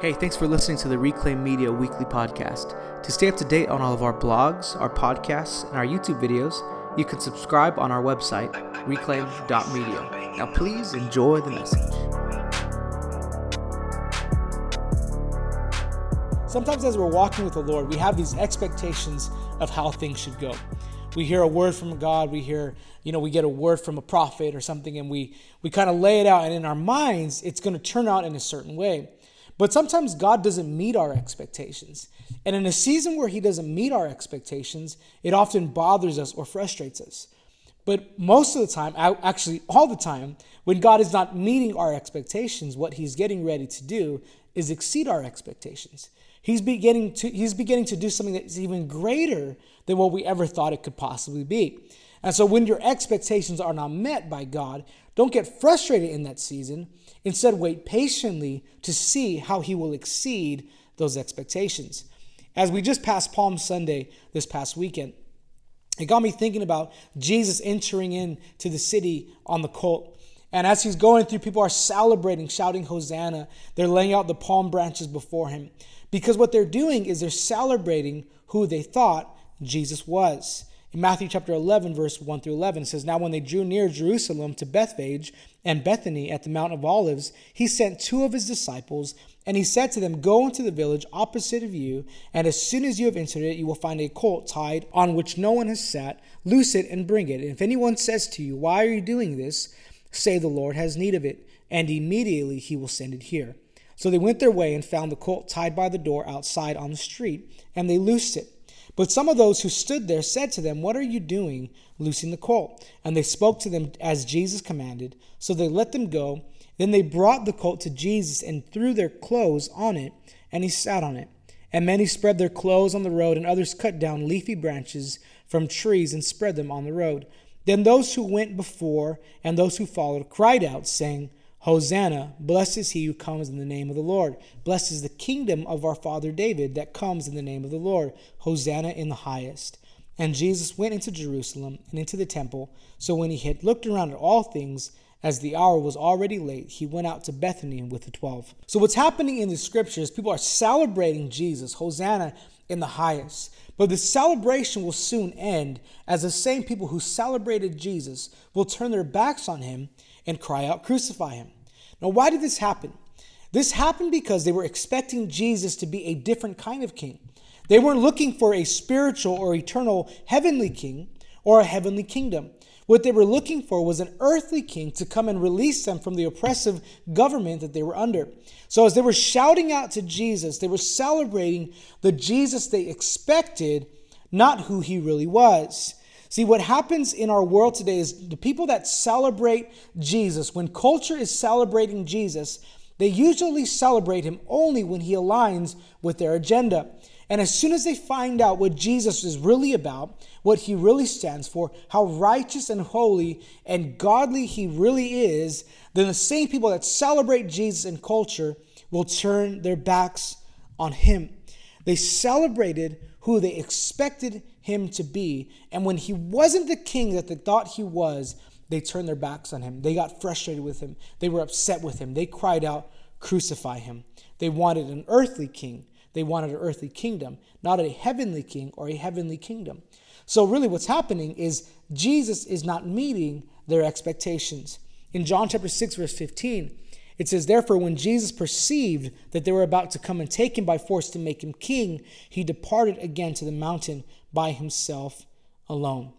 Hey, thanks for listening to the Reclaim Media Weekly Podcast. To stay up to date on all of our blogs, our podcasts, and our YouTube videos, you can subscribe on our website, reclaim.media. Now, please enjoy the message. Sometimes, as we're walking with the Lord, we have these expectations of how things should go. We hear a word from God, we hear, you know, we get a word from a prophet or something, and we, we kind of lay it out, and in our minds, it's going to turn out in a certain way. But sometimes God doesn't meet our expectations. And in a season where He doesn't meet our expectations, it often bothers us or frustrates us. But most of the time, actually all the time, when God is not meeting our expectations, what He's getting ready to do is exceed our expectations. He's beginning to, he's beginning to do something that's even greater than what we ever thought it could possibly be. And so when your expectations are not met by God, don't get frustrated in that season. Instead, wait patiently to see how He will exceed those expectations. As we just passed Palm Sunday this past weekend, it got me thinking about Jesus entering into the city on the colt. And as he's going through, people are celebrating, shouting Hosanna. They're laying out the palm branches before him. Because what they're doing is they're celebrating who they thought Jesus was. In Matthew chapter 11, verse 1 through 11, it says, Now when they drew near Jerusalem to Bethphage and Bethany at the Mount of Olives, he sent two of his disciples, and he said to them, Go into the village opposite of you, and as soon as you have entered it, you will find a colt tied on which no one has sat. Loose it and bring it. And if anyone says to you, Why are you doing this? Say, The Lord has need of it, and immediately he will send it here. So they went their way and found the colt tied by the door outside on the street, and they loosed it. But some of those who stood there said to them, What are you doing, loosing the colt? And they spoke to them as Jesus commanded. So they let them go. Then they brought the colt to Jesus and threw their clothes on it, and he sat on it. And many spread their clothes on the road, and others cut down leafy branches from trees and spread them on the road. Then those who went before and those who followed cried out, saying, Hosanna, blessed is he who comes in the name of the Lord. Blessed is the kingdom of our father David that comes in the name of the Lord. Hosanna in the highest. And Jesus went into Jerusalem and into the temple. So when he had looked around at all things, as the hour was already late, he went out to Bethany with the twelve. So what's happening in the scriptures, people are celebrating Jesus, Hosanna in the highest. But the celebration will soon end as the same people who celebrated Jesus will turn their backs on him and cry out, Crucify him. Now, why did this happen? This happened because they were expecting Jesus to be a different kind of king. They weren't looking for a spiritual or eternal heavenly king or a heavenly kingdom. What they were looking for was an earthly king to come and release them from the oppressive government that they were under. So, as they were shouting out to Jesus, they were celebrating the Jesus they expected, not who he really was. See, what happens in our world today is the people that celebrate Jesus, when culture is celebrating Jesus, they usually celebrate him only when he aligns with their agenda. And as soon as they find out what Jesus is really about, what he really stands for, how righteous and holy and godly he really is, then the same people that celebrate Jesus in culture will turn their backs on him. They celebrated who they expected him to be. And when he wasn't the king that they thought he was, they turned their backs on him. They got frustrated with him. They were upset with him. They cried out, Crucify him. They wanted an earthly king. They wanted an earthly kingdom, not a heavenly king or a heavenly kingdom. So, really, what's happening is Jesus is not meeting their expectations. In John chapter 6, verse 15, it says, Therefore, when Jesus perceived that they were about to come and take him by force to make him king, he departed again to the mountain by himself alone.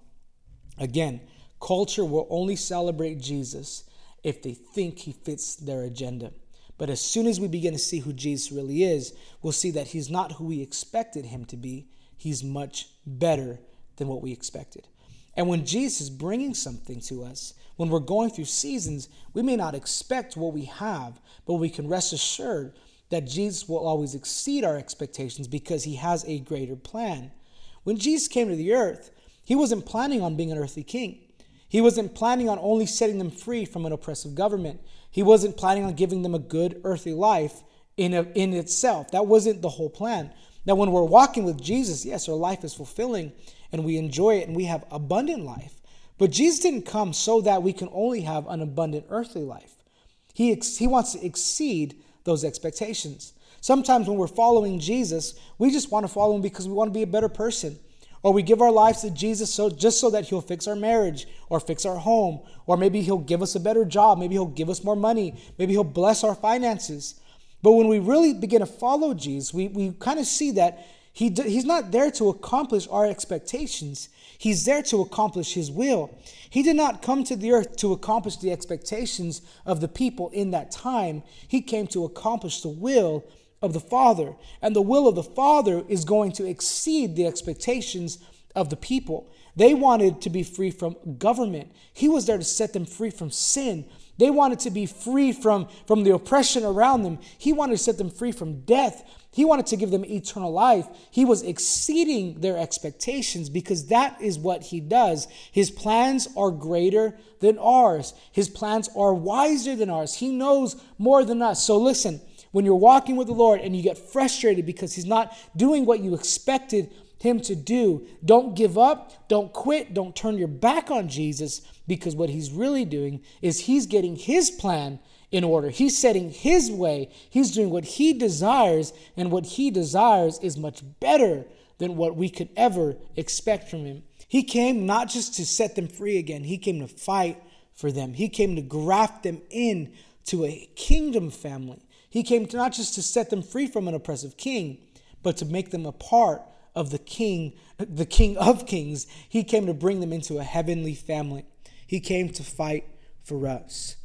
Again, culture will only celebrate Jesus if they think he fits their agenda. But as soon as we begin to see who Jesus really is, we'll see that he's not who we expected him to be. He's much better than what we expected. And when Jesus is bringing something to us, when we're going through seasons, we may not expect what we have, but we can rest assured that Jesus will always exceed our expectations because he has a greater plan. When Jesus came to the earth, he wasn't planning on being an earthly king. He wasn't planning on only setting them free from an oppressive government. He wasn't planning on giving them a good earthly life in, a, in itself. That wasn't the whole plan. Now, when we're walking with Jesus, yes, our life is fulfilling and we enjoy it and we have abundant life. But Jesus didn't come so that we can only have an abundant earthly life. He, ex- he wants to exceed those expectations. Sometimes when we're following Jesus, we just want to follow him because we want to be a better person. Or we give our lives to Jesus so just so that he'll fix our marriage or fix our home, or maybe he'll give us a better job, maybe he'll give us more money, maybe he'll bless our finances. But when we really begin to follow Jesus, we, we kind of see that he, he's not there to accomplish our expectations. He's there to accomplish his will. He did not come to the earth to accomplish the expectations of the people in that time. He came to accomplish the will of the Father. And the will of the Father is going to exceed the expectations of the people. They wanted to be free from government. He was there to set them free from sin. They wanted to be free from, from the oppression around them. He wanted to set them free from death. He wanted to give them eternal life. He was exceeding their expectations because that is what he does. His plans are greater than ours, his plans are wiser than ours. He knows more than us. So listen, when you're walking with the Lord and you get frustrated because He's not doing what you expected Him to do, don't give up, don't quit, don't turn your back on Jesus because what He's really doing is He's getting His plan in order. He's setting His way, He's doing what He desires, and what He desires is much better than what we could ever expect from Him. He came not just to set them free again, He came to fight for them, He came to graft them in to a kingdom family. He came not just to set them free from an oppressive king, but to make them a part of the king, the king of kings. He came to bring them into a heavenly family. He came to fight for us.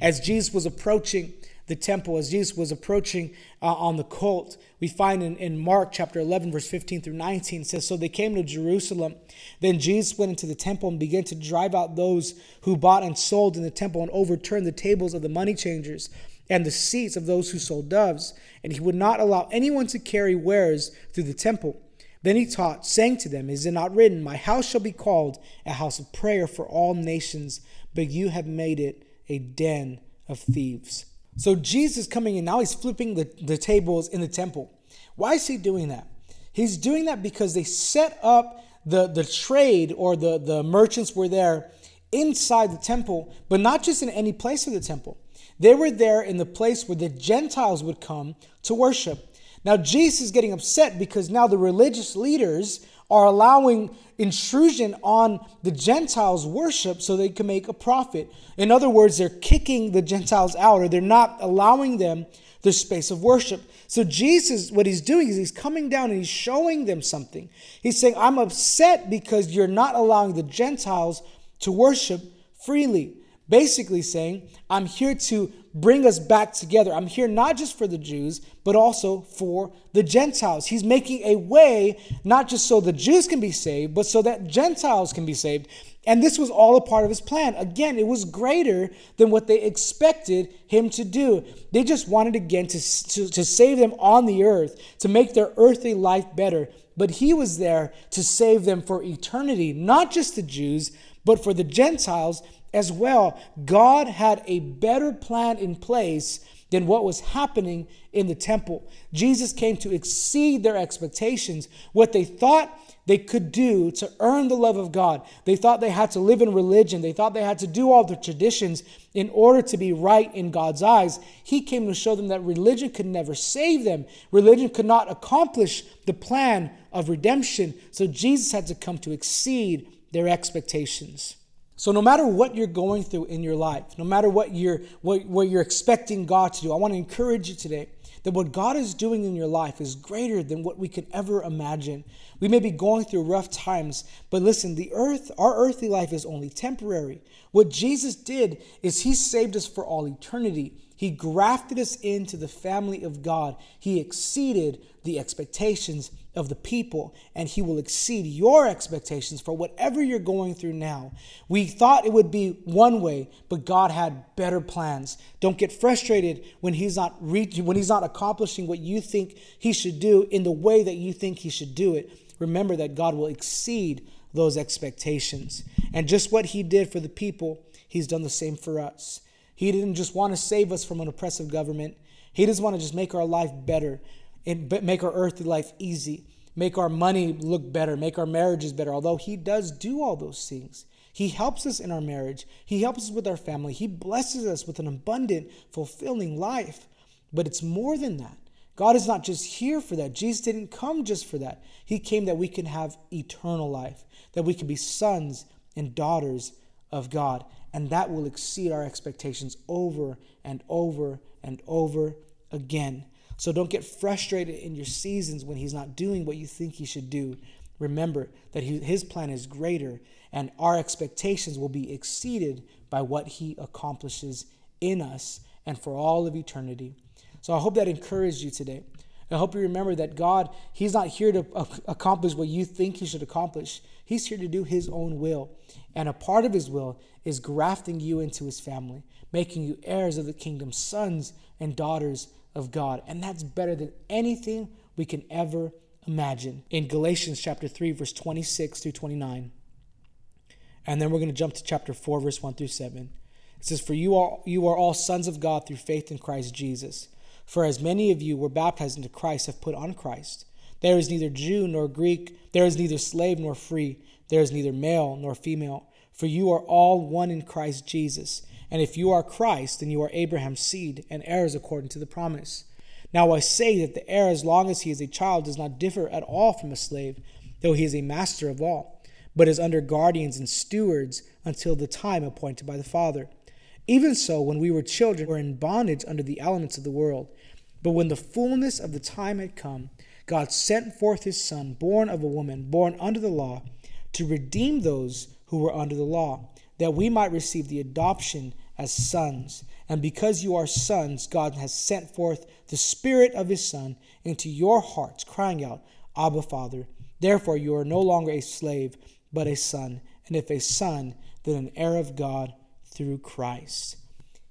As Jesus was approaching the temple, as Jesus was approaching uh, on the colt, we find in, in Mark chapter 11, verse 15 through 19, says, So they came to Jerusalem. Then Jesus went into the temple and began to drive out those who bought and sold in the temple and overturned the tables of the money changers and the seats of those who sold doves, and he would not allow anyone to carry wares through the temple. Then he taught, saying to them, Is it not written, My house shall be called a house of prayer for all nations, but you have made it a den of thieves. So Jesus coming in, now he's flipping the, the tables in the temple. Why is he doing that? He's doing that because they set up the, the trade or the, the merchants were there inside the temple, but not just in any place of the temple. They were there in the place where the Gentiles would come to worship. Now, Jesus is getting upset because now the religious leaders are allowing intrusion on the Gentiles' worship so they can make a profit. In other words, they're kicking the Gentiles out or they're not allowing them the space of worship. So, Jesus, what he's doing is he's coming down and he's showing them something. He's saying, I'm upset because you're not allowing the Gentiles to worship freely basically saying, I'm here to bring us back together. I'm here not just for the Jews, but also for the Gentiles. He's making a way, not just so the Jews can be saved, but so that Gentiles can be saved. And this was all a part of his plan. Again, it was greater than what they expected him to do. They just wanted again to, to, to save them on the earth, to make their earthly life better. But he was there to save them for eternity, not just the Jews, but for the Gentiles as well, God had a better plan in place than what was happening in the temple. Jesus came to exceed their expectations. What they thought they could do to earn the love of God, they thought they had to live in religion, they thought they had to do all the traditions in order to be right in God's eyes. He came to show them that religion could never save them, religion could not accomplish the plan of redemption. So Jesus had to come to exceed their expectations. So no matter what you're going through in your life, no matter what you're what, what you're expecting God to do, I want to encourage you today that what God is doing in your life is greater than what we can ever imagine. We may be going through rough times, but listen, the earth, our earthly life is only temporary. What Jesus did is he saved us for all eternity. He grafted us into the family of God. He exceeded the expectations of the people, and He will exceed your expectations for whatever you're going through now. We thought it would be one way, but God had better plans. Don't get frustrated when He's not reaching, when He's not accomplishing what you think He should do in the way that you think He should do it. Remember that God will exceed those expectations. And just what He did for the people, He's done the same for us. He didn't just want to save us from an oppressive government. He doesn't want to just make our life better and make our earthly life easy, make our money look better, make our marriages better. Although He does do all those things, He helps us in our marriage, He helps us with our family, He blesses us with an abundant, fulfilling life. But it's more than that. God is not just here for that. Jesus didn't come just for that. He came that we can have eternal life, that we can be sons and daughters of God. And that will exceed our expectations over and over and over again. So don't get frustrated in your seasons when He's not doing what you think He should do. Remember that His plan is greater, and our expectations will be exceeded by what He accomplishes in us and for all of eternity. So I hope that encouraged you today. I hope you remember that God, He's not here to accomplish what you think He should accomplish. He's here to do His own will. And a part of His will is grafting you into His family, making you heirs of the kingdom, sons and daughters of God. And that's better than anything we can ever imagine. In Galatians chapter 3, verse 26 through 29. And then we're going to jump to chapter 4, verse 1 through 7. It says, For you are, you are all sons of God through faith in Christ Jesus. For as many of you were baptized into Christ have put on Christ. There is neither Jew nor Greek, there is neither slave nor free, there is neither male nor female, for you are all one in Christ Jesus. And if you are Christ, then you are Abraham's seed and heirs according to the promise. Now I say that the heir, as long as he is a child, does not differ at all from a slave, though he is a master of all, but is under guardians and stewards until the time appointed by the Father. Even so, when we were children, we were in bondage under the elements of the world. But when the fullness of the time had come, God sent forth his Son, born of a woman, born under the law, to redeem those who were under the law, that we might receive the adoption as sons. And because you are sons, God has sent forth the Spirit of His Son into your hearts, crying out, Abba, Father. Therefore, you are no longer a slave, but a son. And if a son, then an heir of God through Christ.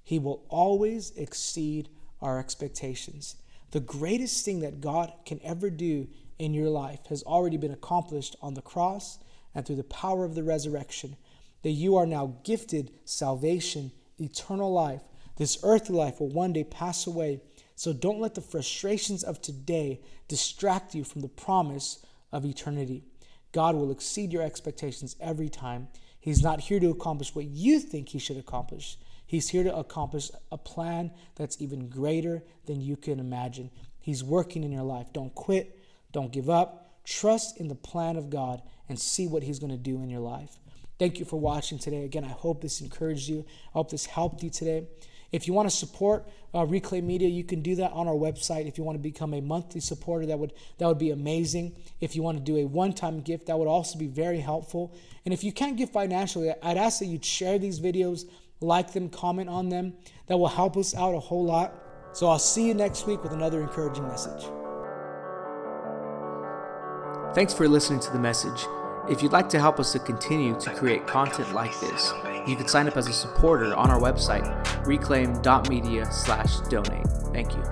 He will always exceed our expectations. The greatest thing that God can ever do in your life has already been accomplished on the cross and through the power of the resurrection. That you are now gifted salvation eternal life. This earthly life will one day pass away. So don't let the frustrations of today distract you from the promise of eternity. God will exceed your expectations every time. He's not here to accomplish what you think He should accomplish. He's here to accomplish a plan that's even greater than you can imagine. He's working in your life. Don't quit. Don't give up. Trust in the plan of God and see what He's going to do in your life. Thank you for watching today. Again, I hope this encouraged you. I hope this helped you today. If you want to support uh, Reclaim Media, you can do that on our website. If you want to become a monthly supporter, that would that would be amazing. If you want to do a one-time gift, that would also be very helpful. And if you can't give financially, I'd ask that you share these videos, like them, comment on them. That will help us out a whole lot. So I'll see you next week with another encouraging message. Thanks for listening to the message. If you'd like to help us to continue to create content like this, you can sign up as a supporter on our website, reclaim.media slash donate. Thank you.